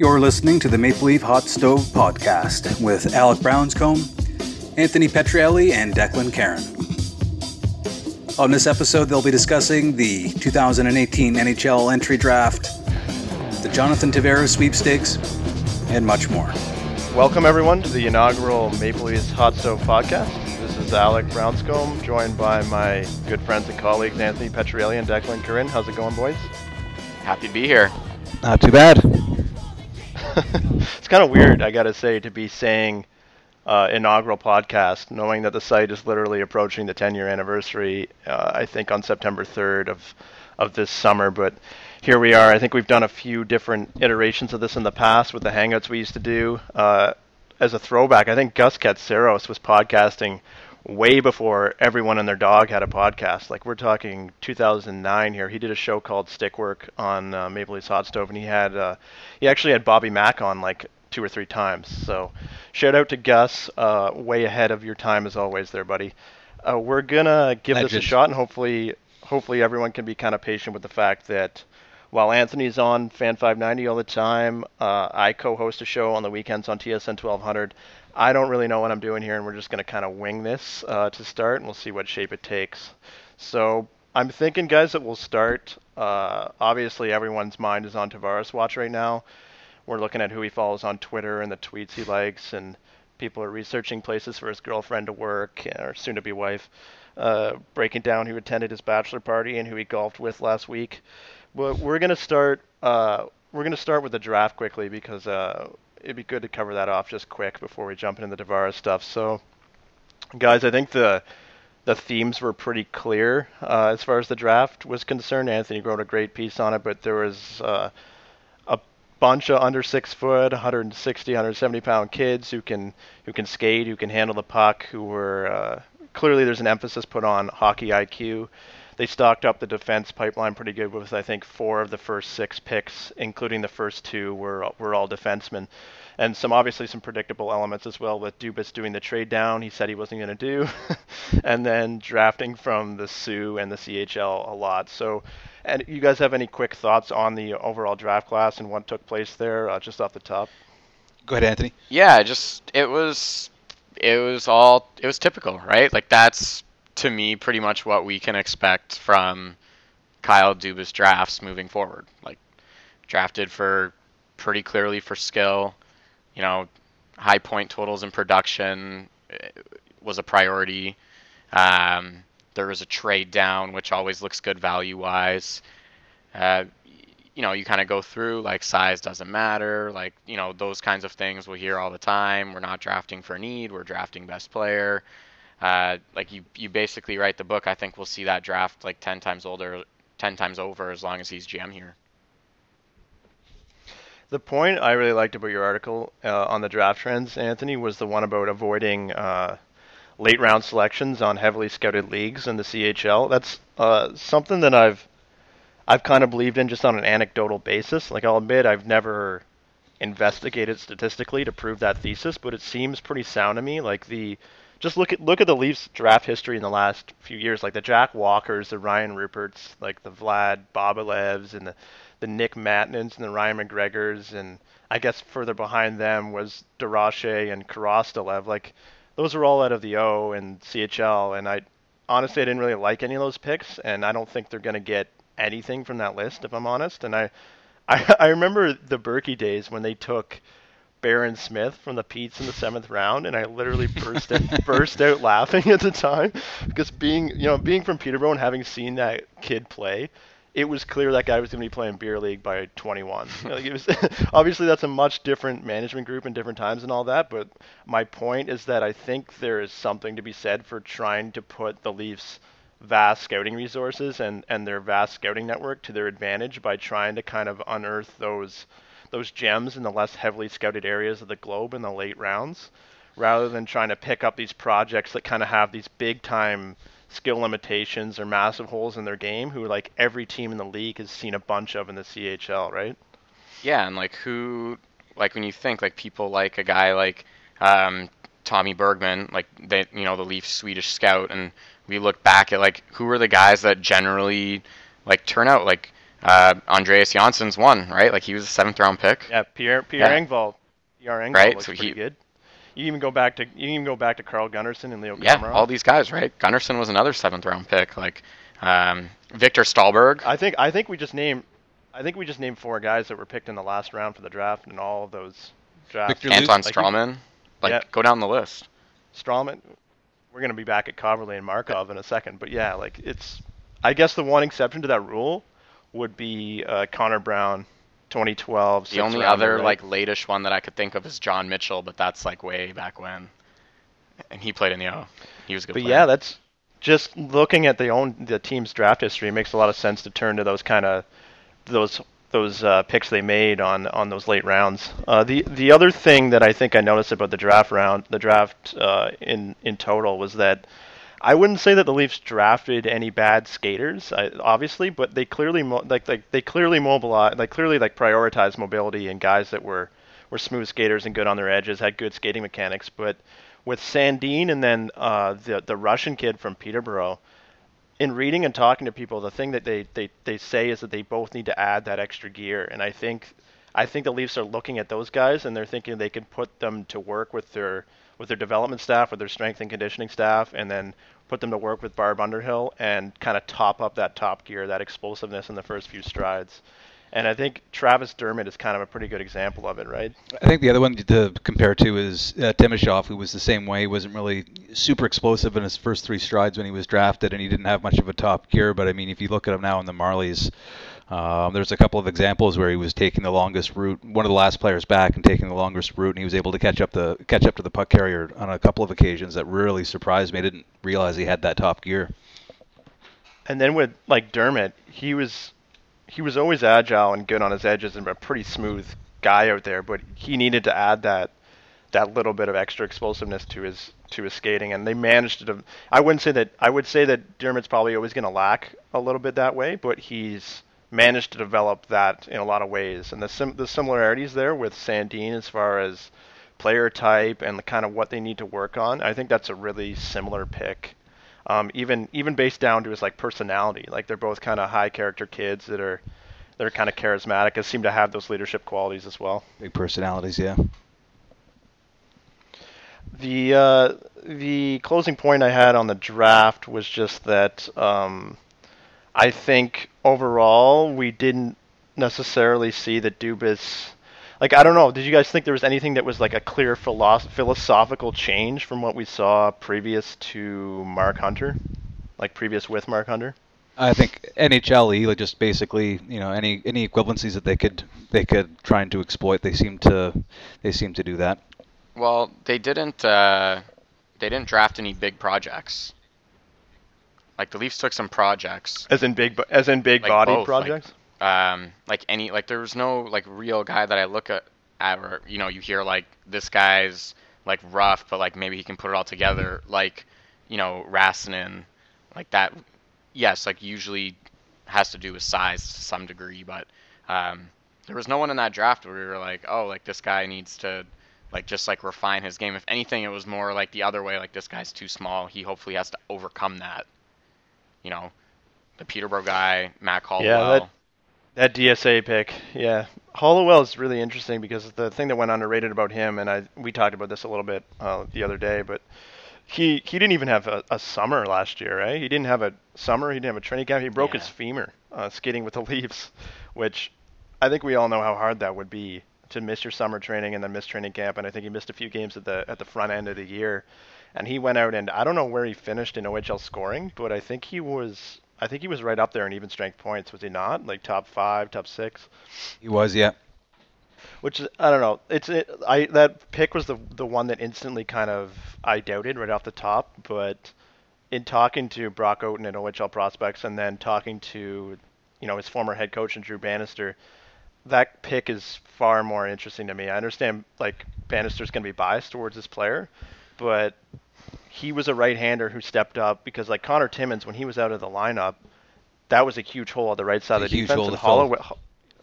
You're listening to the Maple Leaf Hot Stove Podcast with Alec Brownscombe, Anthony Petrielli, and Declan Kerin. On this episode, they'll be discussing the 2018 NHL entry draft, the Jonathan Tavares sweepstakes, and much more. Welcome, everyone, to the inaugural Maple Leafs Hot Stove Podcast. This is Alec Brownscombe, joined by my good friends and colleagues Anthony Petrielli and Declan Kerin. How's it going, boys? Happy to be here. Not too bad. It's kind of weird, I gotta say, to be saying uh, inaugural podcast, knowing that the site is literally approaching the 10 year anniversary, uh, I think on September 3rd of, of this summer. But here we are. I think we've done a few different iterations of this in the past with the Hangouts we used to do. Uh, as a throwback, I think Gus Katsaros was podcasting way before everyone and their dog had a podcast. Like we're talking 2009 here. He did a show called Stickwork on uh, Maple Leafs Hot Stove, and he had uh, he actually had Bobby Mack on like two or three times. So shout out to Gus, uh, way ahead of your time as always, there, buddy. Uh, we're gonna give Legend. this a shot, and hopefully, hopefully everyone can be kind of patient with the fact that. While Anthony's on Fan 590 all the time, uh, I co-host a show on the weekends on TSN 1200. I don't really know what I'm doing here, and we're just going to kind of wing this uh, to start, and we'll see what shape it takes. So I'm thinking, guys, that we'll start. Uh, obviously, everyone's mind is on Tavares watch right now. We're looking at who he follows on Twitter and the tweets he likes, and people are researching places for his girlfriend to work or soon-to-be wife. Uh, breaking down who attended his bachelor party and who he golfed with last week. But we're gonna start. Uh, we're gonna start with the draft quickly because uh, it'd be good to cover that off just quick before we jump into the Tavares stuff. So, guys, I think the the themes were pretty clear uh, as far as the draft was concerned. Anthony wrote a great piece on it, but there was uh, a bunch of under six foot, 160, 170 pound kids who can who can skate, who can handle the puck, who were uh, clearly there's an emphasis put on hockey IQ they stocked up the defense pipeline pretty good with I think four of the first six picks, including the first two were were all defensemen, and some obviously some predictable elements as well with Dubas doing the trade down. He said he wasn't going to do, and then drafting from the Soo and the CHL a lot. So, and you guys have any quick thoughts on the overall draft class and what took place there, uh, just off the top? Go ahead, Anthony. Yeah, just it was it was all it was typical, right? Like that's to me pretty much what we can expect from Kyle Dubas drafts moving forward. Like drafted for pretty clearly for skill, you know, high point totals in production eh, was a priority. Um, there was a trade down, which always looks good value wise. Uh, you know, you kind of go through like size doesn't matter, like you know those kinds of things we hear all the time. We're not drafting for need, we're drafting best player uh, like you you basically write the book. I think we'll see that draft like ten times older, ten times over as long as he's GM here. The point I really liked about your article uh, on the draft trends, Anthony, was the one about avoiding uh, late round selections on heavily scouted leagues in the CHL. That's uh, something that I've I've kind of believed in just on an anecdotal basis. Like I'll admit, I've never investigated statistically to prove that thesis, but it seems pretty sound to me. Like the just look at look at the Leafs draft history in the last few years, like the Jack Walkers, the Ryan Ruperts, like the Vlad Bobylevs, and the the Nick Mattinens and the Ryan McGregors, and I guess further behind them was Darashe and Korostelev. Like those are all out of the O and CHL, and I honestly I didn't really like any of those picks, and I don't think they're to get anything from that list if I'm honest. And I, I I remember the Burkie days when they took Barron Smith from the Petes in the seventh round, and I literally burst out, burst out laughing at the time because being you know being from Peterborough and having seen that kid play, it was clear that guy was going to be playing beer league by 21. like it was obviously that's a much different management group and different times and all that, but my point is that I think there is something to be said for trying to put the Leafs vast scouting resources and and their vast scouting network to their advantage by trying to kind of unearth those those gems in the less heavily scouted areas of the globe in the late rounds, rather than trying to pick up these projects that kind of have these big time skill limitations or massive holes in their game who like every team in the league has seen a bunch of in the CHL, right? Yeah, and like who like when you think like people like a guy like um, Thommie Bergman, like they you know the Leafs Swedish scout, and we look back at like who are the guys that generally like turn out like Uh, Andreas Johnsson's one, right? Like he was a seventh round pick. Yeah, Pierre Pierre Yeah. Engvall. Pierre Engvall Right, looks so pretty he- good. You even go back to you even go back to Carl Gunnarsson and Leo Yeah, Komarov. all these guys, right? Gunnarsson was another seventh round pick. Like um, Viktor Stalberg. I think I think we just named I think we just named four guys that were picked in the last round for the draft and all of those drafts. Victor Anton like Stralman. Like Yeah. go down the list. Stralman. We're gonna be back at Kaberle and Markov in a second, but yeah, like it's. I guess the one exception to that rule would be uh, Connor Brown, 2012. The only other right? like latish one that I could think of is John Mitchell, but that's like way back when. And he played in the O. He was good. But player. yeah, that's just looking at the own the team's draft history. It makes a lot of sense to turn to those kind of those those uh, picks they made on on those late rounds. Uh, the the other thing that I think I noticed about the draft round, the draft uh, in in total, was that I wouldn't say that the Leafs drafted any bad skaters, obviously, but they clearly mo- like like they clearly mobilized, like clearly like prioritized mobility and guys that were were smooth skaters and good on their edges, had good skating mechanics. But with Sandin and then uh, the the Russian kid from Peterborough, in reading and talking to people, the thing that they, they, they say is that they both need to add that extra gear, and I think I think the Leafs are looking at those guys and they're thinking they can put them to work with their with their development staff, with their strength and conditioning staff, and then put them to work with Barb Underhill and kind of top up that top gear, that explosiveness in the first few strides. And I think Travis Dermott is kind of a pretty good example of it, right? I think the other one to compare to is uh, Timashov, who was the same way. He wasn't really super explosive in his first three strides when he was drafted, and he didn't have much of a top gear. But I mean, if you look at him now in the Marlies, um, there's a couple of examples where he was taking the longest route, one of the last players back, and taking the longest route, and he was able to catch up the catch up to the puck carrier on a couple of occasions that really surprised me. I didn't realize he had that top gear. And then with like Dermott, he was he was always agile and good on his edges and a pretty smooth guy out there, but he needed to add that that little bit of extra explosiveness to his to his skating and they managed to I wouldn't say that I would say that Dermott's probably always going to lack a little bit that way, but he's managed to develop that in a lot of ways. And the sim- the similarities there with Sandin as far as player type and the kind of what they need to work on, I think that's a really similar pick um, even even based down to his like personality. Like they're both kind of high character kids that are that are kind of charismatic and seem to have those leadership qualities as well. Big personalities, yeah. The uh, the closing point I had on the draft was just that um, I think overall we didn't necessarily see that Dubas. Like I don't know. Did you guys think there was anything that was like a clear philosoph- philosophical change from what we saw previous to Mark Hunter, like previous with Mark Hunter? I think NHLE, like just basically, you know, any any equivalencies that they could they could trying to exploit, they seem to they seem to do that. Well, they didn't. Uh, they didn't draft any big projects. Like the Leafs took some projects. As in big, as in big Like body both, like- projects. Um, like any, like there was no like real guy that I look at, at or you know, you hear like this guy's like rough, but like maybe he can put it all together. Like, you know, Rassinen, like that. Yes, like usually has to do with size to some degree, but um, there was no one in that draft where we were like, oh, like this guy needs to like just like refine his game. If anything, it was more like the other way, like this guy's too small. He hopefully has to overcome that. You know, the Peterborough guy, Matt Caldwell. That DSA pick, yeah. Hollowell is really interesting because the thing that went underrated about him, and I we talked about this a little bit uh, the other day, but he he didn't even have a, a summer last year, right? He didn't have a summer. He didn't have a training camp. He broke his femur uh, skating with the Leafs, which I think we all know how hard that would be to miss your summer training and then miss training camp. And I think he missed a few games at the at the front end of the year. And he went out and I don't know where he finished in OHL scoring, but I think he was I think he was right up there in even strength points, was he not? Like top five, top six. He was, yeah. Which is, I don't know. It's it, I that pick was the the one that instantly kind of I doubted right off the top, but in talking to Brock Otten and OHL prospects and then talking to you know his former head coach and Drew Bannister, that pick is far more interesting to me. I understand like Bannister's going to be biased towards this player, but he was a right-hander who stepped up because like Connor Timmins when he was out of the lineup, that was a huge hole on the right side of the defense. and. Hollowell,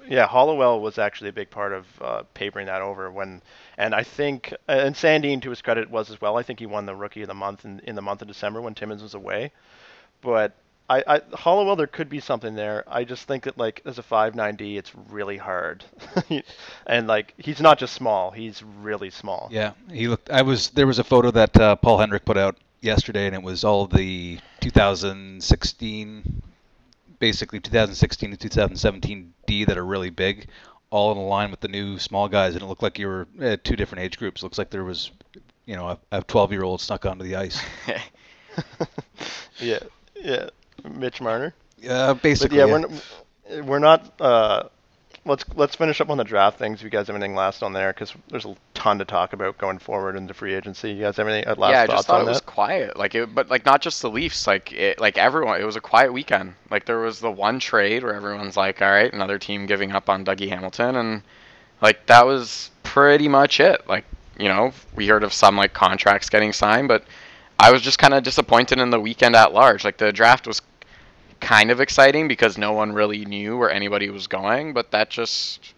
yeah, Hollowell was actually a big part of uh, papering that over when, and I think, and Sandin to his credit was as well. I think he won the Rookie of the Month in, in the month of December when Timmins was away. But I, I Hollowell there could be something there. I just think that like as a five nine D, it's really hard, and like he's not just small, he's really small. Yeah, he looked. I was there was a photo that uh, Paul Hendrick put out yesterday, and it was all the 2016, basically 2016 to 2017 D that are really big, all in a line with the new small guys, and it looked like you were at two different age groups. Looks like there was, you know, a 12 year old snuck onto the ice. yeah, yeah. Mitch Marner. Yeah, basically. But yeah, yeah, we're we're not. Uh, let's let's finish up on the draft things. If you guys have anything last on there, because there's a ton to talk about going forward into free agency. You guys have any last thoughts on there? yeah, I just thought it that? was quiet. Like it, but like not just the Leafs. Like it, like everyone. It was a quiet weekend. Like there was the one trade where everyone's like, all right, another team giving up on Dougie Hamilton, and like that was pretty much it. Like you know, we heard of some like contracts getting signed, but I was just kind of disappointed in the weekend at large. Like the draft was kind of exciting because no one really knew where anybody was going, but that just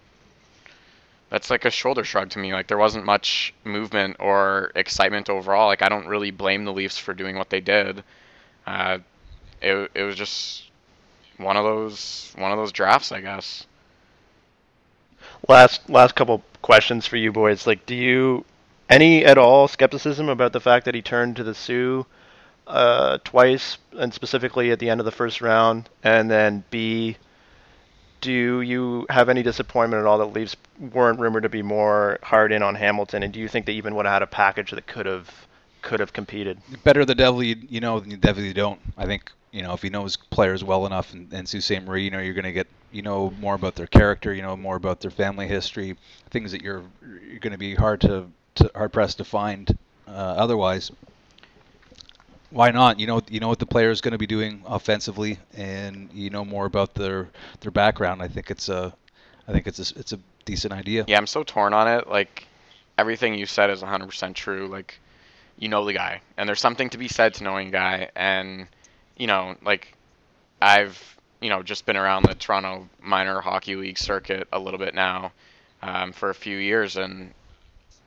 that's like a shoulder shrug to me. Like there wasn't much movement or excitement overall. Like I don't really blame the Leafs for doing what they did. Uh, it it was just one of those one of those drafts, I guess. Last last couple questions for you boys. Like, do you any at all skepticism about the fact that he turned to the Soo uh, twice, and specifically at the end of the first round? And then B, do you have any disappointment at all that Leafs weren't rumored to be more hard in on Hamilton? And do you think they even would have had a package that could have could have competed? Better the devil you, you know than the devil you don't. I think you know if he knows players well enough, and, and Sault Ste. Marie, you know you're going to get you know more about their character, you know more about their family history, things that you're you're going to be hard to, to hard pressed to find uh, otherwise why not? You know, you know what the player is going to be doing offensively, and you know more about their their background. I think it's a, I think it's a, it's a decent idea. Yeah, I'm so torn on it. Like everything you said is 100% true. Like you know the guy, and there's something to be said to knowing guy, and you know, like I've you know just been around the Toronto minor hockey league circuit a little bit now um, for a few years, and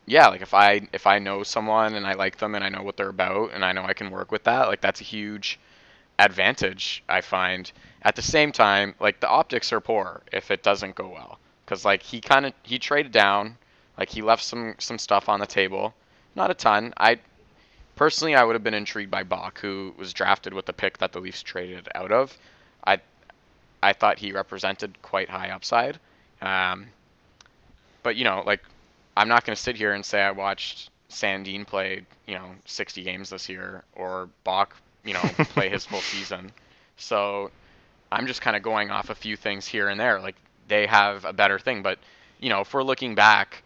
yeah, like if I if I know someone and I like them and I know what they're about and I know I can work with that, like that's a huge advantage I find. At the same time, like the optics are poor if it doesn't go well, because like he kind of he traded down, like he left some some stuff on the table, not a ton. I personally I would have been intrigued by Bokk, who was drafted with the pick that the Leafs traded out of. I I thought he represented quite high upside. Um, but you know, like I'm not going to sit here and say I watched Sandin play, you know, 60 games this year or Bokk, you know, play his full season. So I'm just kind of going off a few things here and there. Like they have a better thing, but you know, if we're looking back,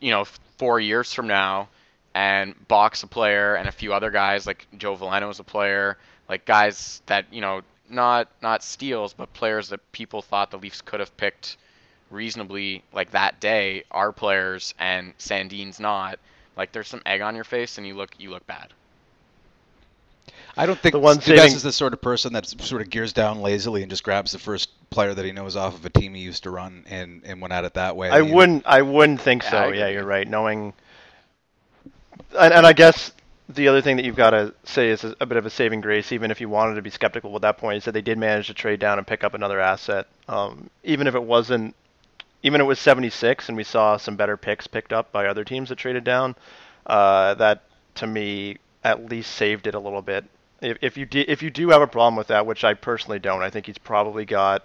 you know, four years from now, and Bokk's a player, and a few other guys like Joe Veleno is a player, like guys that you know, not not steals, but players that people thought the Leafs could have picked reasonably like that day our players and Sandin's not, like there's some egg on your face and you look you look bad. I don't think the one Dubas is the sort of person that sort of gears down lazily and just grabs the first player that he knows off of a team he used to run and, and went at it that way. I wouldn't I wouldn't think so. Yeah, yeah, you're right. Knowing and, and I guess the other thing that you've got to say is a, a, bit of a saving grace, even if you wanted to be skeptical at that point, is that they did manage to trade down and pick up another asset. Um, even if it wasn't even it was 76 and we saw some better picks picked up by other teams that traded down, uh, that to me at least saved it a little bit. If, if you do, if you do have a problem with that, which I personally don't, I think he's probably got,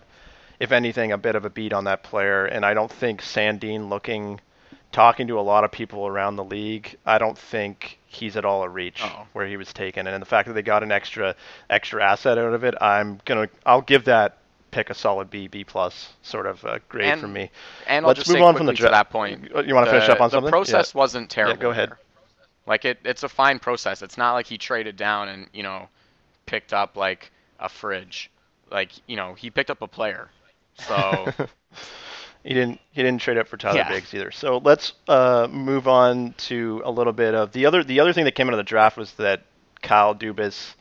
if anything, a bit of a beat on that player. And I don't think Sandin looking, talking to a lot of people around the league, I don't think he's at all a reach Uh-oh. where he was taken. And the fact that they got an extra extra asset out of it, I'm gonna I'll give that pick a solid B, B plus sort of uh, grade and, from me. And Let's move on from the dra- that point. You want to finish up on something? The process yeah. wasn't terrible. Yeah, go ahead. Like it, it's a fine process. It's not like he traded down and you know picked up like a fridge. Like you know he picked up a player. So he didn't he didn't trade up for Tyler yeah. Biggs either. So let's uh, move on to a little bit of the other the other thing that came out of the draft was that Kyle Dubas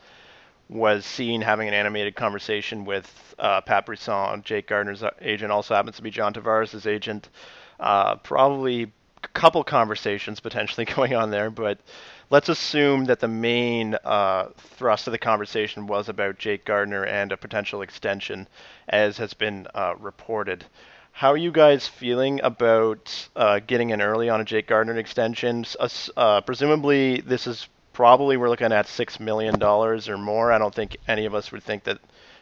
was seen having an animated conversation with uh, Pat Brisson, Jake Gardiner's agent, also happens to be John Tavares' agent. Uh, probably a couple conversations potentially going on there, but let's assume that the main uh, thrust of the conversation was about Jake Gardiner and a potential extension, as has been uh, reported. How are you guys feeling about uh, getting in early on a Jake Gardiner extension? Uh, presumably, this is probably we're looking at six million dollars or more. I don't think any of us would think that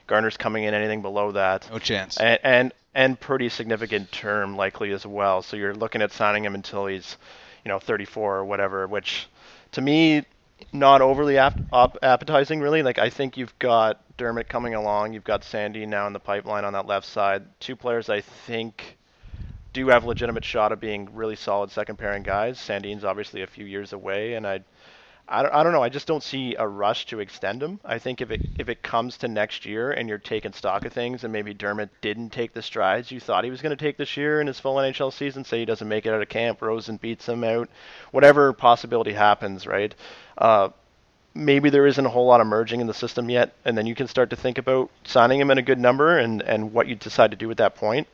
Gardiner's coming in anything below that. No chance. And, and and pretty significant term likely as well. So you're looking at signing him until he's, you know, 34 or whatever, which to me not overly ap- ap- appetizing really. Like I think you've got Dermott coming along, you've got Sandy now in the pipeline on that left side. Two players I think do have a legitimate shot of being really solid second pairing guys. Sandin's obviously a few years away, and I I don't, I don't know. I just don't see a rush to extend him. I think if it if it comes to next year and you're taking stock of things, and maybe Dermott didn't take the strides you thought he was going to take this year in his full NHL season, say he doesn't make it out of camp, Rosen beats him out, whatever possibility happens, right? Uh, maybe there isn't a whole lot emerging in the system yet, and then you can start to think about signing him in a good number and and what you decide to do at that point.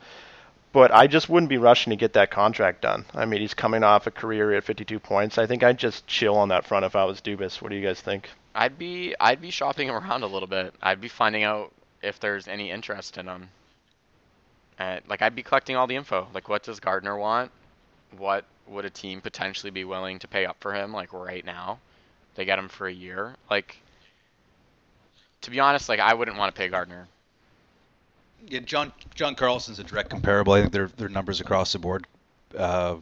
But I just wouldn't be rushing to get that contract done. I mean, he's coming off a career at 52 points. I think I'd just chill on that front if I was Dubas. What do you guys think? I'd be I'd be shopping around a little bit. I'd be finding out if there's any interest in him. And like I'd be collecting all the info. Like what does Gardiner want? What would a team potentially be willing to pay up for him like right now? They get him for a year. Like to be honest, like I wouldn't want to pay Gardiner yeah, John John Carlson's a direct comparable. I think their their numbers across the board uh,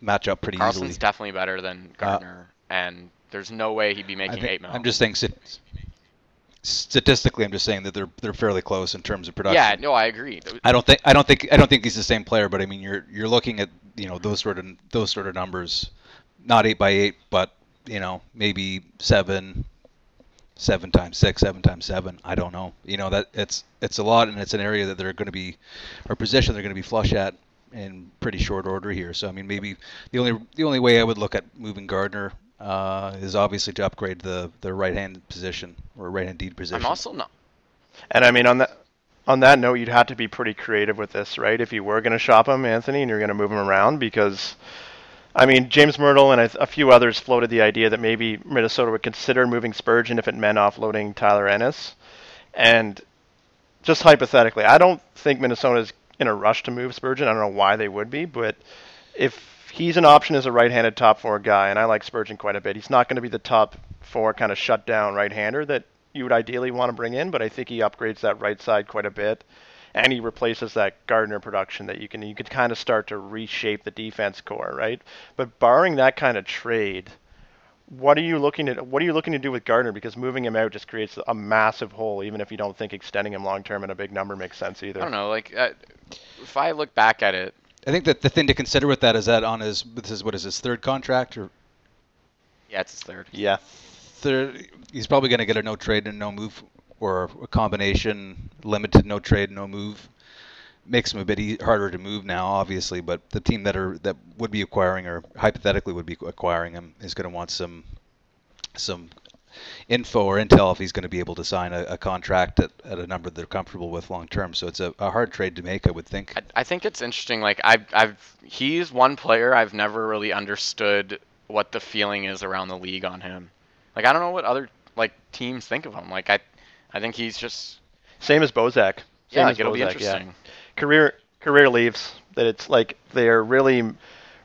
match up pretty easily. Carlson's easily. definitely better than Gardiner, uh, and there's no way he'd be making think, eight mil. I'm just saying, statistically, I'm just saying that they're they're fairly close in terms of production. Yeah, no, I agree. I don't think I don't think I don't think he's the same player, but I mean, you're you're looking at you know those sort of those sort of numbers, not eight by eight, but you know maybe seven, seven times six, seven times seven. I don't know. You know that it's it's a lot, and it's an area that they're going to be, or position they're going to be flush at in pretty short order here. So I mean, maybe the only the only way I would look at moving Gardiner uh, is obviously to upgrade the the right hand position or right hand deed position. I'm also not. And I mean on that on that note, you'd have to be pretty creative with this, right? If you were going to shop him, Anthony, and you're going to move him around because I mean, James Mirtle and a, few others floated the idea that maybe Minnesota would consider moving Spurgeon if it meant offloading Tyler Ennis. And just hypothetically, I don't think Minnesota is in a rush to move Spurgeon. I don't know why they would be, but if he's an option as a right-handed top four guy, and I like Spurgeon quite a bit, he's not going to be the top four kind of shutdown right-hander that you would ideally want to bring in, but I think he upgrades that right side quite a bit and he replaces that Gardiner production that you can you can kind of start to reshape the defense core, right? But barring that kind of trade, what are you looking at? What are you looking to do with Gardiner? Because moving him out just creates a massive hole, even if you don't think extending him long term in a big number makes sense either. I don't know. Like, uh, if I look back at it, I think that the thing to consider with that is that on his this is what is his third contract or yeah, it's his third. Yeah, third. He's probably going to get a no trade and no move or a combination limited no trade no move makes them a bit e- harder to move now obviously but the team that are that would be acquiring or hypothetically would be acquiring him is going to want some some info or intel if he's going to be able to sign a, a contract at, at a number they're comfortable with long term so it's a, a, hard trade to make i would think. I, I think it's interesting like I've, I've he's one player i've never really understood what the feeling is around the league on him. Like i don't know what other like teams think of him. Like i I think he's just same as Bozak. Same yeah, as it'll Bozak, be interesting. Yeah. Career career leaves that it's like they're really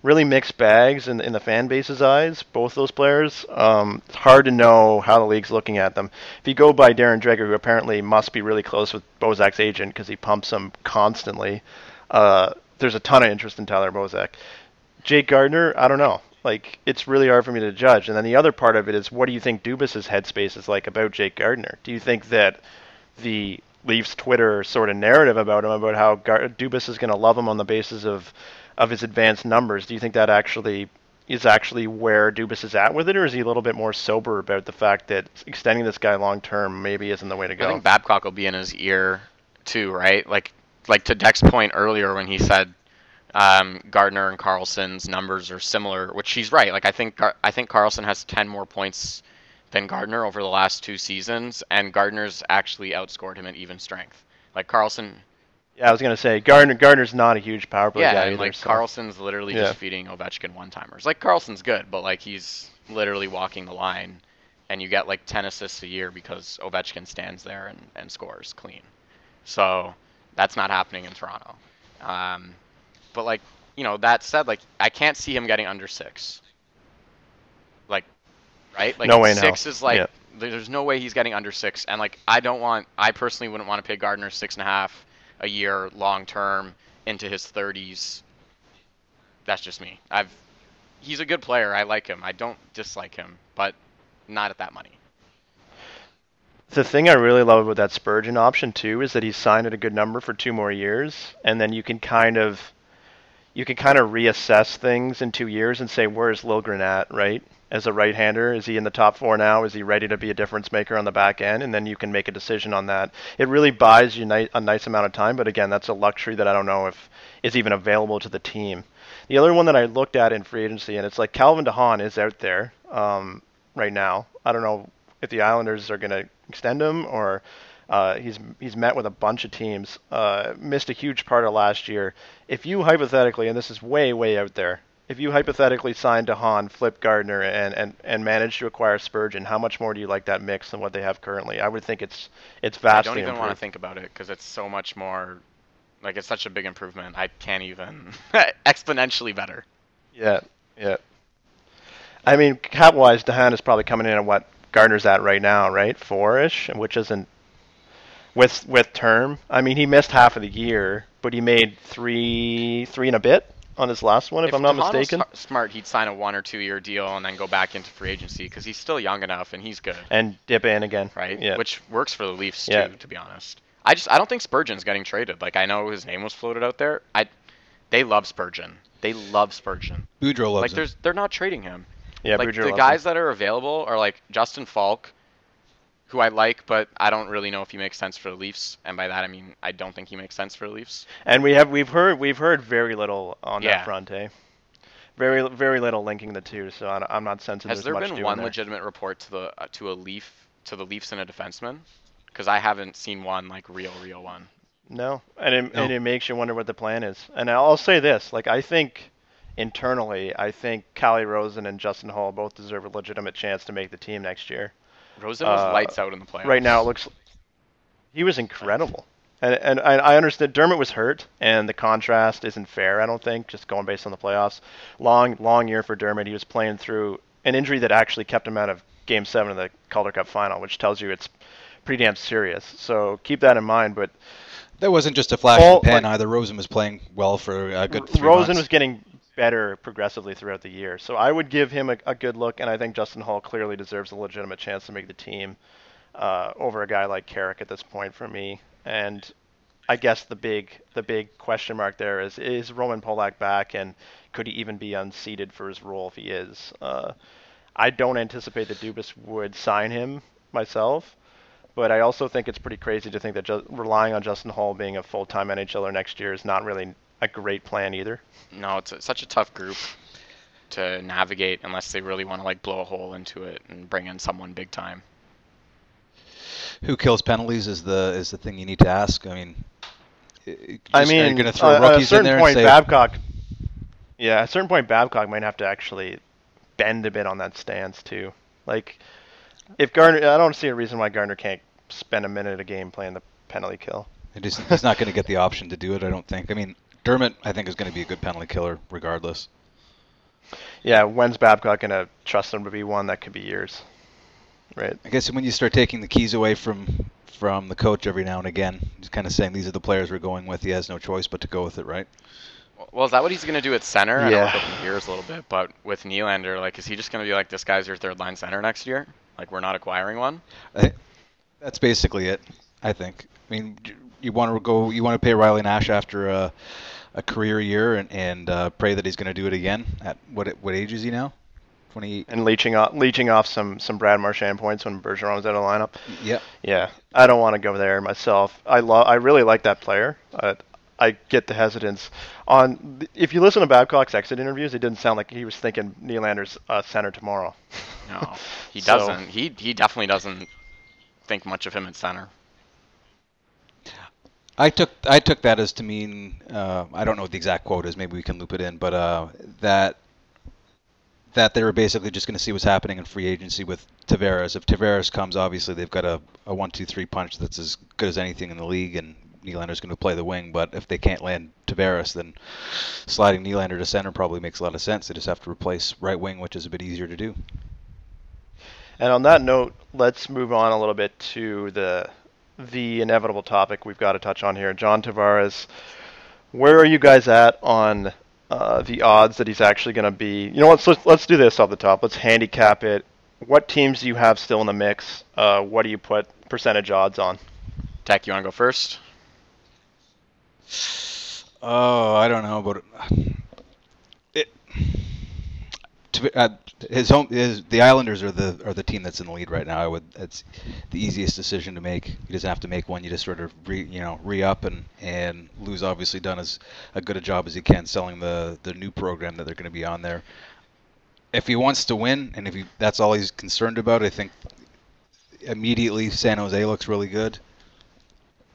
really mixed bags in, in the fan base's eyes. Both those players. Um, it's hard to know how the league's looking at them. If you go by Darren Dreger, who apparently must be really close with Bozak's agent because he pumps him constantly, uh, there's a ton of interest in Tyler Bozak. Jake Gardiner, I don't know. Like it's really hard for me to judge. And then the other part of it is, what do you think Dubas's headspace is like about Jake Gardiner? Do you think that the Leafs Twitter sort of narrative about him, about how Gar- Dubas is going to love him on the basis of of his advanced numbers, do you think that actually is actually where Dubas is at with it, or is he a little bit more sober about the fact that extending this guy long term maybe isn't the way to go? I think Babcock will be in his ear too, right? Like like to Deck's point earlier when he said um, Gardiner and Carlson's numbers are similar, which he's right. Like I think I think Carlson has 10 more points than Gardiner over the last two seasons, and Gardiner's actually outscored him at even strength. Like Carlson, Yeah, I was gonna say Gardiner. Gardiner's not a huge power play yeah, guy and like so- Carlson's literally Yeah. just feeding Ovechkin one timers. Like Carlson's good, but like he's literally walking the line, and you get like 10 assists a year because Ovechkin stands there and, and scores clean. So that's not happening in Toronto. Um, but like you know that said, like I can't see him getting under six. Like, right? Like No way six hell. is like Yeah. there's no way he's getting under six, and like I don't want, I personally wouldn't want to pay Gardiner six and a half a year long term into his 30s. That's just me. I've he's a good player. I like him. I don't dislike him, but not at that money. The thing I really love about that Spurgeon option too is that he's signed at a good number for two more years, and then you can kind of you can kind of reassess things in two years and say where's Liljegren at, right? As a right-hander, is he in the top four now? Is he ready to be a difference maker on the back end? And then you can make a decision on that. It really buys you ni- a nice amount of time, but again, that's a luxury that I don't know if is even available to the team. The other one that I looked at in free agency, and it's like Calvin DeHaan is out there um, right now. I don't know if the Islanders are going to extend him or uh, he's he's met with a bunch of teams. Uh, missed a huge part of last year. If you hypothetically, and this is way way out there, if you hypothetically signed DeHaan, flip Gardiner, and and and managed to acquire Spurgeon, how much more do you like that mix than what they have currently? I would think it's it's I vastly don't even want to think about it because it's so much more. Like it's such a big improvement. I can't even exponentially better. Yeah, yeah. I mean, cap wise, DeHaan is probably coming in at what Gardiner's at right now, right? Four ish, which isn't with with term. I mean, he missed half of the year, but he made three three and a bit on his last one, if, I'm not DeHaan mistaken. sma- smart, he'd sign a one or two year deal and then go back into free agency because he's still young enough and he's good, And dip in again, right? Yeah. Which works for the Leafs Yeah. too, to be honest. I just I don't think Spurgeon's getting traded. Like I know his name was floated out there. I they love Spurgeon. They love Spurgeon. Boudreau loves like him. there's they're not trading him. yeah, like Boudreau the loves guys him. that are available are like Justin Faulk, who I like, but I don't really know if he makes sense for the Leafs. And by that I mean I don't think he makes sense for the Leafs. And we have we've heard we've heard very little on Yeah. that front, eh? Very very little linking the two, so I, I'm not sensing Has there much been one there. legitimate report to the uh, to a Leaf to the Leafs and a defenseman? Because I haven't seen one like real real one. No, and it, No. and it makes you wonder what the plan is. And I'll say this: like I think internally, I think Calle Rosen and Justin Holl both deserve a legitimate chance to make the team next year. Rosen was Uh, lights out in the playoffs. Right now, it looks he was incredible, and and I, I understood Dermott was hurt, and the contrast isn't fair. I don't think just going based on the playoffs. Long long year for Dermott. He was playing through an injury that actually kept him out of Game Seven of the Calder Cup final, which tells you it's pretty damn serious. So keep that in mind. But That wasn't just a flash All- in the pan like- either. Rosen was playing well for a good three Rosen months. was getting better progressively throughout the year, so I would give him a, a good look, and I think Justin Holl clearly deserves a legitimate chance to make the team uh, over a guy like Carrick at this point for me. And I guess the big the big question mark there is is Roman Polak back, and could he even be unseated for his role if he is? Uh, I don't anticipate that Dubas would sign him myself. But I also think it's pretty crazy to think that relying on Justin Holl being a full-time NHLer next year is not really a great plan either. No, it's a, such a tough group to navigate unless they really want to like blow a hole into it and bring in someone big time. Who kills penalties is the is the thing you need to ask. I mean, i- i- I just- mean, are you going to throw uh, at a rookies in certain there point, and say, Babcock. Yeah, at a certain point, Babcock might have to actually bend a bit on that stance too. Like, if Gardiner, I don't see a reason why Gardiner can't spend a minute a game playing the penalty kill. It is, he's not going to get the option to do it. I don't think. I mean, Dermott, I think, is going to be a good penalty killer regardless. Yeah, when's Babcock gonna trust him to be one that could be years? Right. I guess when you start taking the keys away from from the coach every now and again, just kind of saying these are the players we're going with. He has no choice but to go with it, right? Well, is that what he's going to do at center? I know Yeah. we're flipping gears a little bit, but with Nylander, like, is he just going to be like, this guy's your third line center next year? Like, we're not acquiring one? I, that's basically it. I think. I mean, you want to go. You want to pay Riley Nash after a, a career year and and uh, pray that he's going to do it again. At what what age is he now? Twenty. And leeching off leeching off some some Brad Marchand points when Bergeron was out of the lineup. Yeah. Yeah, I don't want to go there myself. I love, I really like that player. Uh, I get the hesitance on. If you listen to Babcock's exit interviews, it didn't sound like he was thinking Nylander's uh, center tomorrow. No, he So- doesn't. He he definitely doesn't think much of him at center. I took I took that as to mean uh, I don't know what the exact quote is. Maybe we can loop it in, but uh, that that they were basically just going to see what's happening in free agency with Tavares. If Tavares comes, obviously they've got a, a one two three punch that's as good as anything in the league, and Nylander's going to play the wing. But if they can't land Tavares, then sliding Nylander to center probably makes a lot of sense. They just have to replace right wing, which is a bit easier to do. And on that note, let's move on a little bit to the the inevitable topic we've got to touch on here. John Tavares, where are you guys at on uh, the odds that he's actually going to be? You know, let's, let's let's do this off the top. Let's handicap it. What teams do you have still in the mix? Uh, what do you put percentage odds on? Deck, you want to go first? Oh, I don't know, but it. To, uh, his home, his, the Islanders are the are the team that's in the lead right now. I would. It's the easiest decision to make. He doesn't have to make one. You just sort of re, you know re up and and Lou's obviously done as a good a job as he can selling the the new program that they're going to be on there. If he wants to win, and if he that's all he's concerned about, I think immediately San Jose looks really good.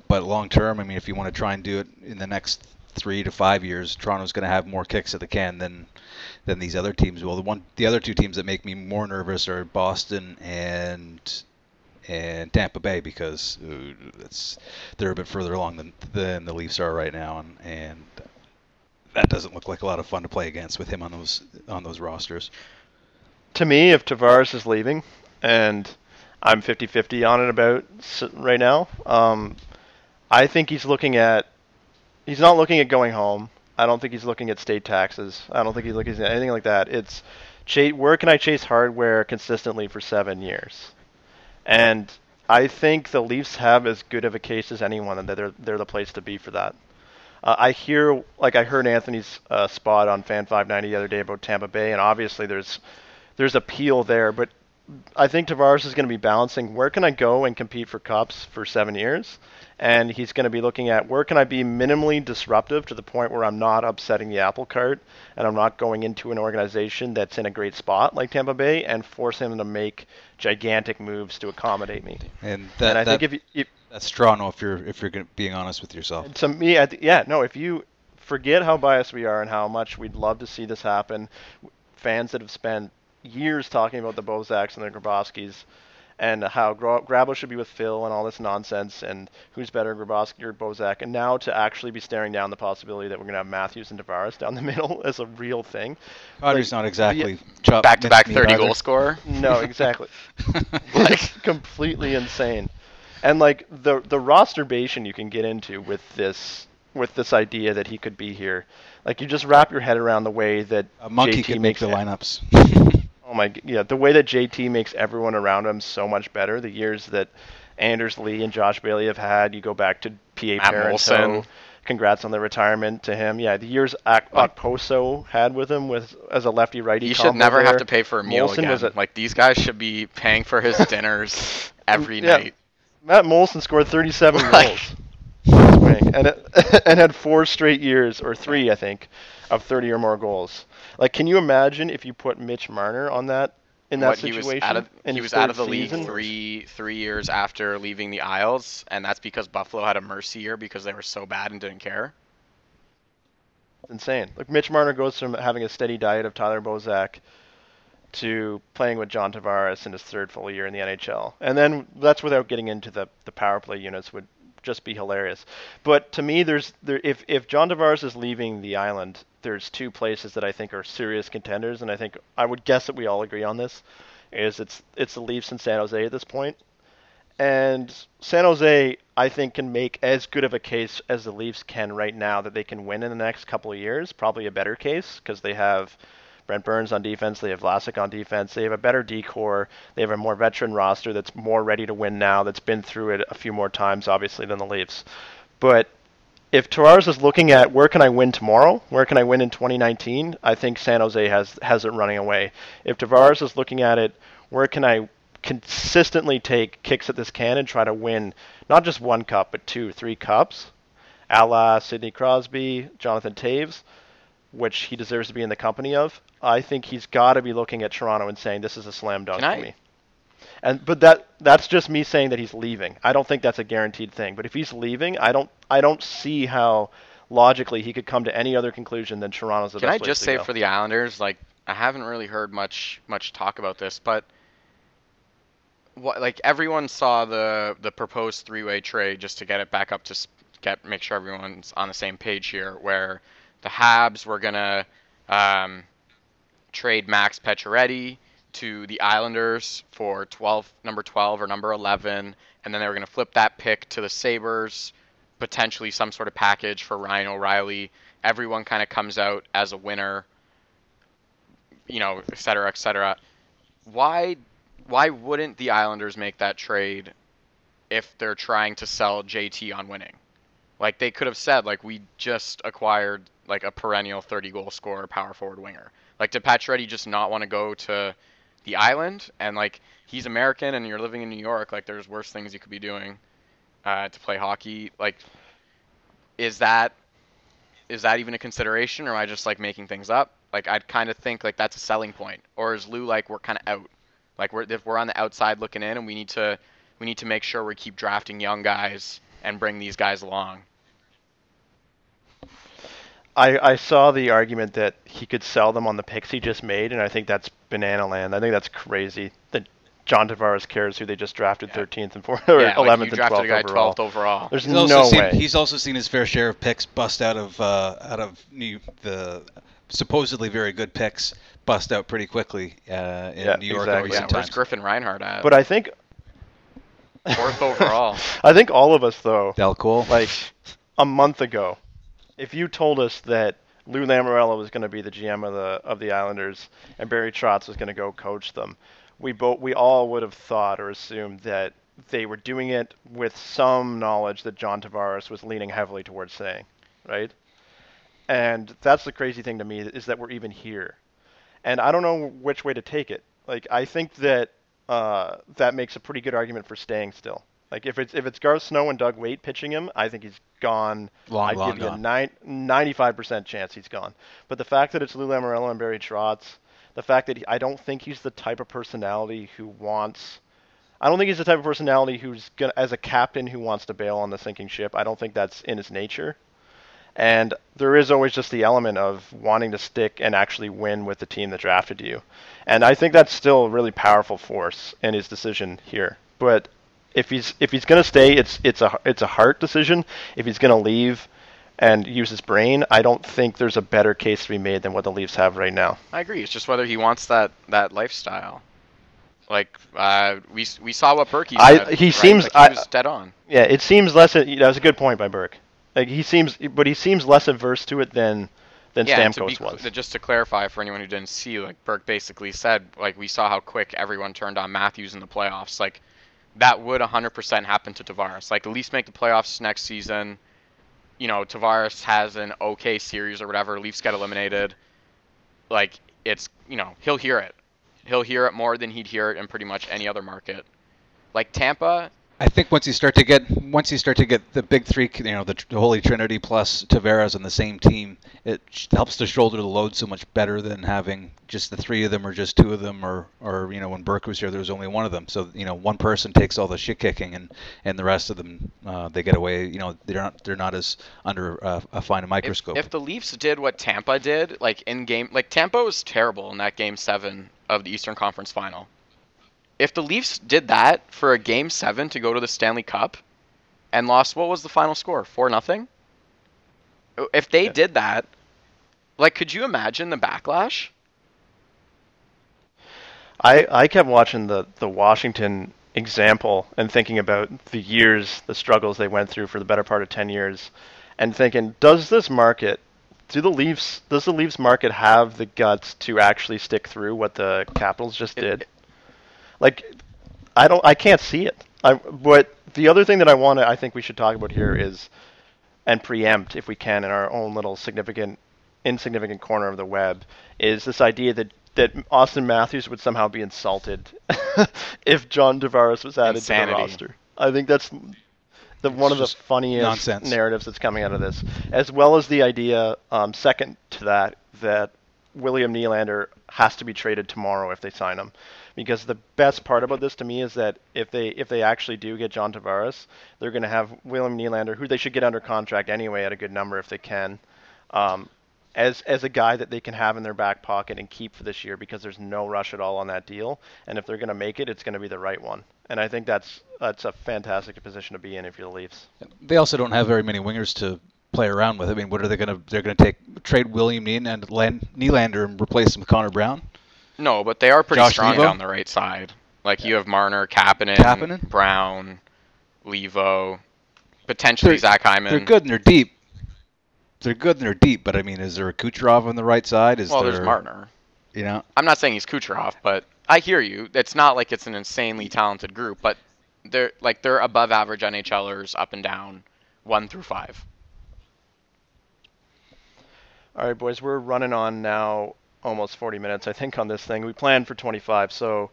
But long term, I mean, if you want to try and do it in the next three to five years, Toronto's going to have more kicks at the can than than these other teams. Well, the one, the other two teams that make me more nervous are Boston and and Tampa Bay because it's they're a bit further along than than the Leafs are right now, and and that doesn't look like a lot of fun to play against with him on those on those rosters. To me, if Tavares is leaving, and I'm 50-50 on it about right now, um, I think he's looking at he's not looking at going home. I don't think he's looking at state taxes. I don't think he's looking at anything like that. It's ch- where can I chase hardware consistently for seven years? And I think the Leafs have as good of a case as anyone, and that they're they're the place to be for that. Uh, I hear, like I heard Anthony's uh, spot on Fan 590 the other day about Tampa Bay, and obviously there's there's appeal there, but I think Tavares is going to be balancing where can I go and compete for cups for seven years, and he's going to be looking at where can I be minimally disruptive to the point where I'm not upsetting the apple cart and I'm not going into an organization that's in a great spot like Tampa Bay and force him to make gigantic moves to accommodate me. And that, and I that, think if, you, if that's Toronto if you're if you're being honest with yourself. to me, I th- yeah, no, if you forget how biased we are and how much we'd love to see this happen, fans that have spent years talking about the Bozaks and the Grabovskis and how Gra- Grabo should be with Phil and all this nonsense and who's better, Grabovski or Bozak, and now to actually be staring down the possibility that we're going to have Matthews and Tavares down the middle as a real thing. Kadri's Like, not exactly chop Back to back 30 goal scorer. No, exactly. like completely insane. And like the the roster bastion you can get into with this with this idea that he could be here. Like you just wrap your head around the way that A monkey JT can make the it- lineups. Oh my, yeah, the way that JT makes everyone around him so much better. The years that Anders Lee and Josh Bailey have had, you go back to PA. Moulson. Congrats on the retirement to him. Yeah, the years Ak- Okposo had with him with as a lefty righty. You should never have to pay for a meal Moulson again. a- Like these guys should be paying for his dinners every Yeah. night. Matt Moulson scored 37 Like- goals. for his wing, and it, and had four straight years or three, I think, of 30 or more goals. Like, can you imagine if you put Mitch Marner on that in that What, he situation? was out of he was out of the league three three years after leaving the Isles, and that's because Buffalo had a mercy year because they were so bad and didn't care. It's insane. Like Mitch Marner goes from having a steady diet of Tyler Bozak to playing with John Tavares in his third full year in the NHL, and then that's without getting into the the power play units would just be hilarious. But to me, there's there if if John Tavares is leaving the island, there's two places that I think are serious contenders, and I think I would guess that we all agree on this. Is it's it's the Leafs and San Jose at this. And San Jose, I think, can make as good of a case as the Leafs can right now that they can win in the next couple of years. Probably a better case because they have Brent Burns on defense, they have Vlasic on defense, they have a better decor, they have a more veteran roster that's more ready to win now, that's been through it a few more times, obviously, than the Leafs. But if Tavares is looking at where can I win tomorrow, where can I win in 2019, I think San Jose has has it running away. If Tavares is looking at it, where can I consistently take kicks at this can and try to win not just one cup but two, three cups, a la Sidney Crosby, Jonathan Toews, which he deserves to be in the company of. I think he's got to be looking at Toronto and saying this is a slam dunk for I- me. And but that that's just me saying that he's leaving. I don't think that's a guaranteed thing. But if he's leaving, I don't I don't see how logically he could come to any other conclusion than Toronto's the Can I best place just say go. for the Islanders, like I haven't really heard much much talk about this, but what like everyone saw the the proposed three-way trade just to get it back up to get make sure everyone's on the same page here, where the Habs were gonna um, trade Max Pacioretty to the Islanders for 12 number 12 or number 11, and then they were gonna flip that pick to the Sabres, potentially some sort of package for Ryan O'Reilly. Everyone kind of comes out as a winner you know, et cetera, et cetera. Why, why wouldn't the Islanders make that trade if they're trying to sell JT on winning? Like they could have said, like we just acquired like a perennial 30 goal scorer, power forward winger. Like did Pacioretty just not want to go to the island? And like he's American and you're living in New York, like there's worse things you could be doing uh, to play hockey. Like, is that is that even a consideration, or am I just like making things up? Like I'd kind of think like that's a selling point, or is Lou like we're kind of out, like we're if we're on the outside looking in, and we need to we need to make sure we keep drafting young guys and bring these guys along. I, I saw the argument that he could sell them on the picks he just made, and I think that's banana land. I think that's crazy that John Tavares cares who they just drafted 13th and 4th, or yeah, 11th like and 12th a guy overall. 12th overall. There's He's no also seen, way. He's also seen his fair share of picks bust out of uh, out of New, the supposedly very good picks bust out pretty quickly uh, in Yeah, New York exactly. in yeah, recent where's times. Griffin Reinhardt at? but I think Fourth overall. I think all of us though, Del Cole. like a month ago, if you told us that Lou Lamoriello was going to be the GM of the of the Islanders and Barry Trotz was going to go coach them, we both we all would have thought or assumed that they were doing it with some knowledge that John Tavares was leaning heavily towards saying, right? And that's the crazy thing to me is that we're even here, and I don't know which way to take it. Like I think that uh, that makes a pretty good argument for staying still. Like if it's if it's Garth Snow and Doug Weight pitching him, I think he's gone. Long, I'd long give you a gone. nine, 95% chance he's gone. But the fact that it's Lou Lamoriello and Barry Trotz, the fact that he, I don't think he's the type of personality who wants. I don't think he's the type of personality who's gonna, as a captain, who wants to bail on the sinking ship. I don't think that's in his nature. And there is always just the element of wanting to stick and actually win with the team that drafted you. And I think that's still a really powerful force in his decision here. But if he's if he's going to stay, it's it's a it's a heart decision. If he's going to leave and use his brain, I don't think there's a better case to be made than what the Leafs have right now. I agree. It's just whether he wants that that lifestyle. Like uh, we we saw what Burkie I- he right? seems- like, he I- was dead on. Yeah, it seems less. That was a good point by Burke. Like he seems, but he seems less averse to it than than yeah, Stamkos be, was. just to clarify for anyone who didn't see, like Burke basically said, like we saw how quick everyone turned on Matthews in the playoffs. Like that would 100% happen to Tavares. Like at least make the playoffs next season. You know, Tavares has an okay series or whatever. Leafs get eliminated. Like it's you know he'll hear it. He'll hear it more than he'd hear it in pretty much any other market. Like Tampa, I think once you start to get once you start to get the big three, you know, the, the Holy Trinity plus Tavares on the same team, it sh- helps to shoulder the load so much better than having just the three of them or just two of them, or or you know, when Burke was here, there was only one of them. So you know, one person takes all the shit kicking, and and the rest of them uh, they get away. You know, they're not they're not as under uh, a fine if, microscope. if the Leafs did what Tampa did, like in game, like Tampa was terrible in that game seven of the Eastern Conference Final. If the Leafs did that for a game seven to go to the Stanley Cup, and lost, what was the final score? Four nothing. If they Yeah. did that, like, could you imagine the backlash? I, I kept watching the, the Washington example and thinking about the years, the struggles they went through for the better part of 10 years, and thinking, does this market, do the Leafs, does the Leafs market have the guts to actually stick through what the Capitals just It- did? Like, I don't, I can't see it. I, but the other thing that I want to, I think we should talk about here is, and preempt if we can in our own little significant, insignificant corner of the web, is this idea that that Auston Matthews would somehow be insulted if John Tavares was added Insanity. to the roster. I think that's the one of the funniest nonsense. narratives that's coming out of this, as well as the idea, um, second to that, that William Nylander has to be traded tomorrow if they sign him. Because the best part about this to me is that if they if they actually do get John Tavares, they're going to have William Nylander, who they should get under contract anyway at a good number if they can, um, as as a guy that they can have in their back pocket and keep for this year because there's no rush at all on that deal. And if they're going to make it, it's going to be the right one. And I think that's that's a fantastic position to be in if you're the Leafs. They also don't have very many wingers to play around with. I mean, what are they going to? They're going to take trade William Nylander and replace him with Connor Brown. No, but they are pretty Josh strong Leivo? down the right side. Like you have Marner, Kapanen, Kapanen? Brown, Leivo, potentially They're- Zach Hyman. They're good and they're deep. They're good and they're deep, but I mean, is there a Kucherov on the right side? Is Well, there, there's Marner. You know, I'm not saying he's Kucherov, but I hear you. It's not like it's an insanely talented group, but they're like they're above average NHLers up and down, one through five. All right, boys, we're running on now almost 40 minutes, I think, on this thing. We planned for 25. So,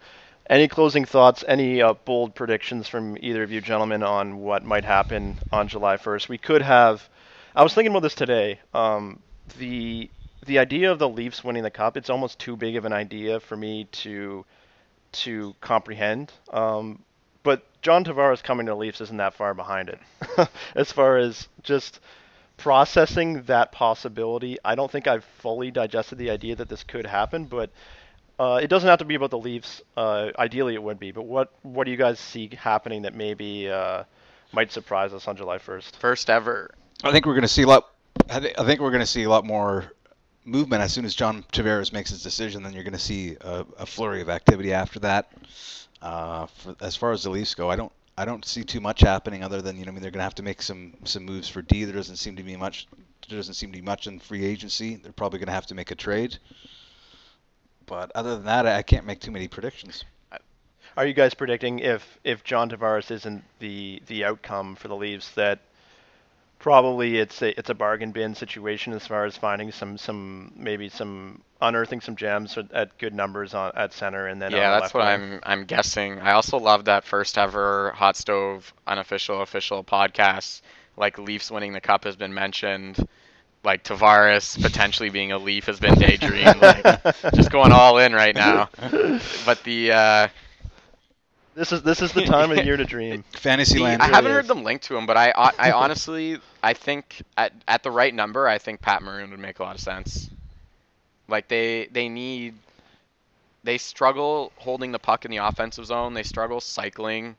any closing thoughts, any uh, bold predictions from either of you gentlemen on what might happen on July 1st? We could have. I was thinking about this today. Um, the the idea of the Leafs winning the cup, it's almost too big of an idea for me to to comprehend. Um, but John Tavares coming to the Leafs isn't that far behind it, as far as just processing that possibility. I don't think I've fully digested the idea that this could happen, but uh, it doesn't have to be about the Leafs. Uh, ideally, it would be. But what what do you guys see happening that maybe uh, might surprise us on July 1st? First ever. I think we're going to see a lot. I, th- I think we're going to see a lot more movement as soon as John Tavares makes his decision. Then you're going to see a, a flurry of activity after that. Uh, for, as far as the Leafs go, I don't. I don't see too much happening other than you know. I mean, they're going to have to make some some moves for D. There doesn't seem to be much. There doesn't seem to be much in free agency. They're probably going to have to make a trade. But other than that, I can't make too many predictions. Are you guys predicting if if John Tavares isn't the the outcome for the Leafs that probably it's a it's a bargain bin situation as far as finding some some maybe some unearthing some gems at- good numbers on at center and then yeah, that's what wing? I'm I'm guessing. I also love that first ever hot stove unofficial official podcast. Like Leafs winning the cup has been mentioned. Like Tavares potentially being a Leaf has been daydream. like, just going all in right now. But the uh, This is this is the time of the year to dream. the- Fantasyland. I haven't heard them linked to him, but I I I honestly I think at at the right number, I think Pat Maroon would make a lot of sense. Like they they need they struggle holding the puck in the offensive zone. They struggle cycling.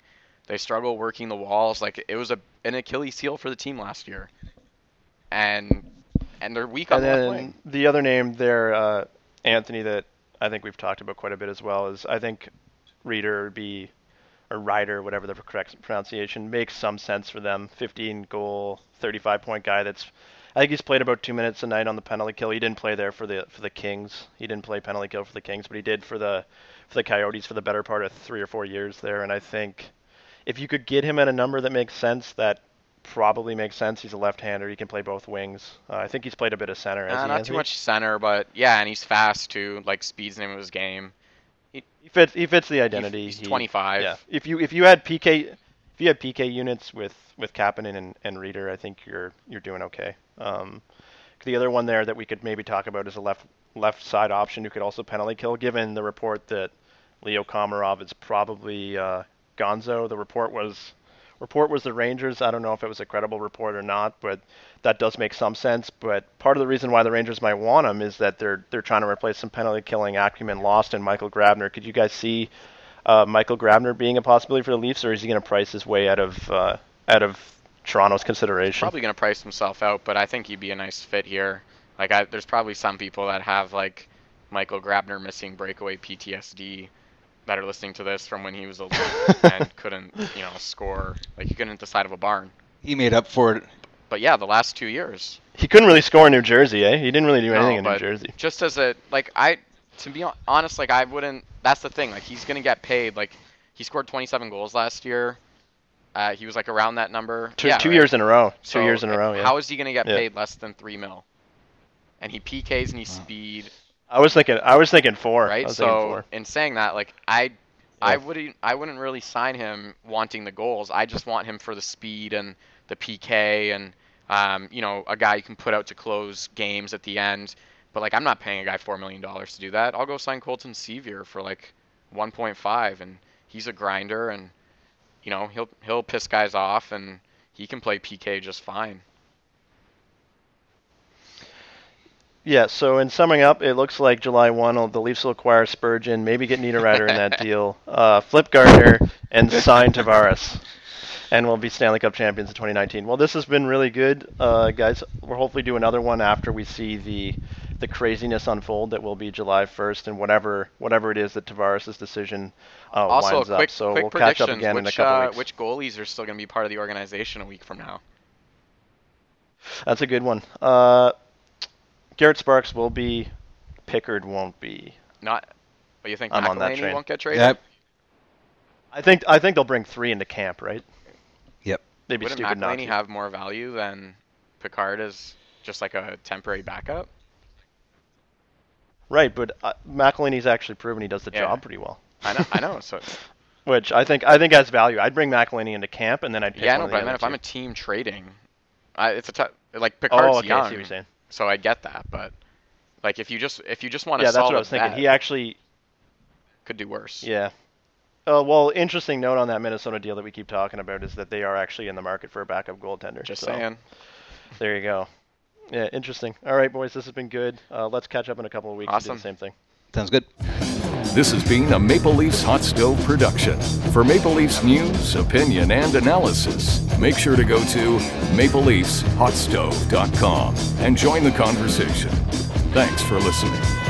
They struggle working the walls. Like it was a an Achilles heel for the team last year. And and they're weak on And the left then wing. the other name there, uh, Anthony, that I think we've talked about quite a bit as well is I think Rieder would be or Ryder, whatever the correct pronunciation, makes some sense for them. 15 goal, 35 point guy. That's I think he's played about two minutes a night on the penalty kill. He didn't play there for the for the Kings. He didn't play penalty kill for the Kings, but he did for the for the Coyotes for the better part of three or four years there. And I think if you could get him at a number that makes sense, that probably makes sense. He's a left-hander. He can play both wings. Uh, I think he's played a bit of center. Uh, not too much center, but yeah, and he's fast too. Like speed's name of his game. He fits. He fits the He- identity. He's He- 25. Yeah. If you if you had PK, if you had PK units with with Kapanen and, and Rieder, I think you're you're doing okay. Um, the other one there that we could maybe talk about is a left left side option who could also penalty kill. Given the report that Leo Komarov is probably uh, Gonzo, the report was report was the Rangers. I don't know if it was a credible report or not, but that does make some sense. But part of the reason why the Rangers might want him is that they're they're trying to replace some penalty killing acumen lost in Michael Grabner. Could you guys see uh, Michael Grabner being a possibility for the Leafs, or is he going to price his way out of uh, out of Toronto's consideration? probably going to price himself out, but I think he'd be a nice fit here. Like, I, there's probably some people that have like Michael Grabner missing breakaway PTSD that are listening to this from when he was a Leaf and couldn't, you know, score. Like, he couldn't hit the side of a barn. He made up for it. But yeah, the last two years, He couldn't really score in New Jersey, eh? He didn't really do No, anything in New Jersey. just as a like, I to be honest, like I wouldn't. That's the thing. Like, he's going to get paid. Like, he scored 27 goals last year. Uh, he was like around that number. Two, yeah, two right? years in a row. Two years in a row. Yeah. How is he going to get Yeah. paid less than three mil? And he PKs and he Wow. speed, I was thinking. I was thinking four. I right? was thinking So four. in saying that, like I, I wouldn't, I wouldn't really sign him wanting the goals. I just want him for the speed and the PK and, um, you know, a guy you can put out to close games at the end. But like I'm not paying a guy four million dollars to do that. I'll go sign Colton Sceviour for like 1.5, and he's a grinder, and you know he'll he'll piss guys off, and he can play PK just fine. Yeah, so in summing up, it looks like July 1, the Leafs will acquire Spurgeon, maybe get Niederreiter in that deal, uh, flip Gardiner, and sign Tavares. And we'll be Stanley Cup champions in 2019. Well, this has been really good, uh, guys. We'll hopefully do another one after we see the the craziness unfold that will be July 1st and whatever whatever it is that Tavares' decision uh, also, winds quick, up. So quick we'll catch up again which, in a couple uh, weeks. Which goalies are still going to be part of the organization a week from now? That's a good one. Uh, Garrett Sparks will be. Pickard won't be. Not. But you think I'm on that McElhinney train. won't get traded? Yep. I think I think they'll bring three into camp, right? Yep. They'd be Wouldn't stupid not McElhinney to. have more value than Pickard as just like a temporary backup? Right, but uh, McElhinney's actually proven he does the Yeah. job pretty well. I know. I know. So Which I think I think has value. I'd bring McElhinney into camp and then I'd pick yeah, one no. of the But then other if I'm two. a team trading, I, it's a t- like Pickard's oh, Pickard's okay, I see young, what you're saying. So I get that. But like if you just if you just want to Yeah, that's what I was thinking. that, He actually, could do worse. yeah. Uh, well, interesting note on that Minnesota deal that we keep talking about is that they are actually in the market for a backup goaltender. Just so saying. There you go. Yeah, interesting. All right, boys, this has been good. Uh, let's catch up in a couple of weeks and do Awesome. the same thing. Sounds good. This has been a Maple Leafs Hot Stove production. For Maple Leafs news, opinion, and analysis, make sure to go to mapleleafsHotStove.com and join the conversation. Thanks for listening.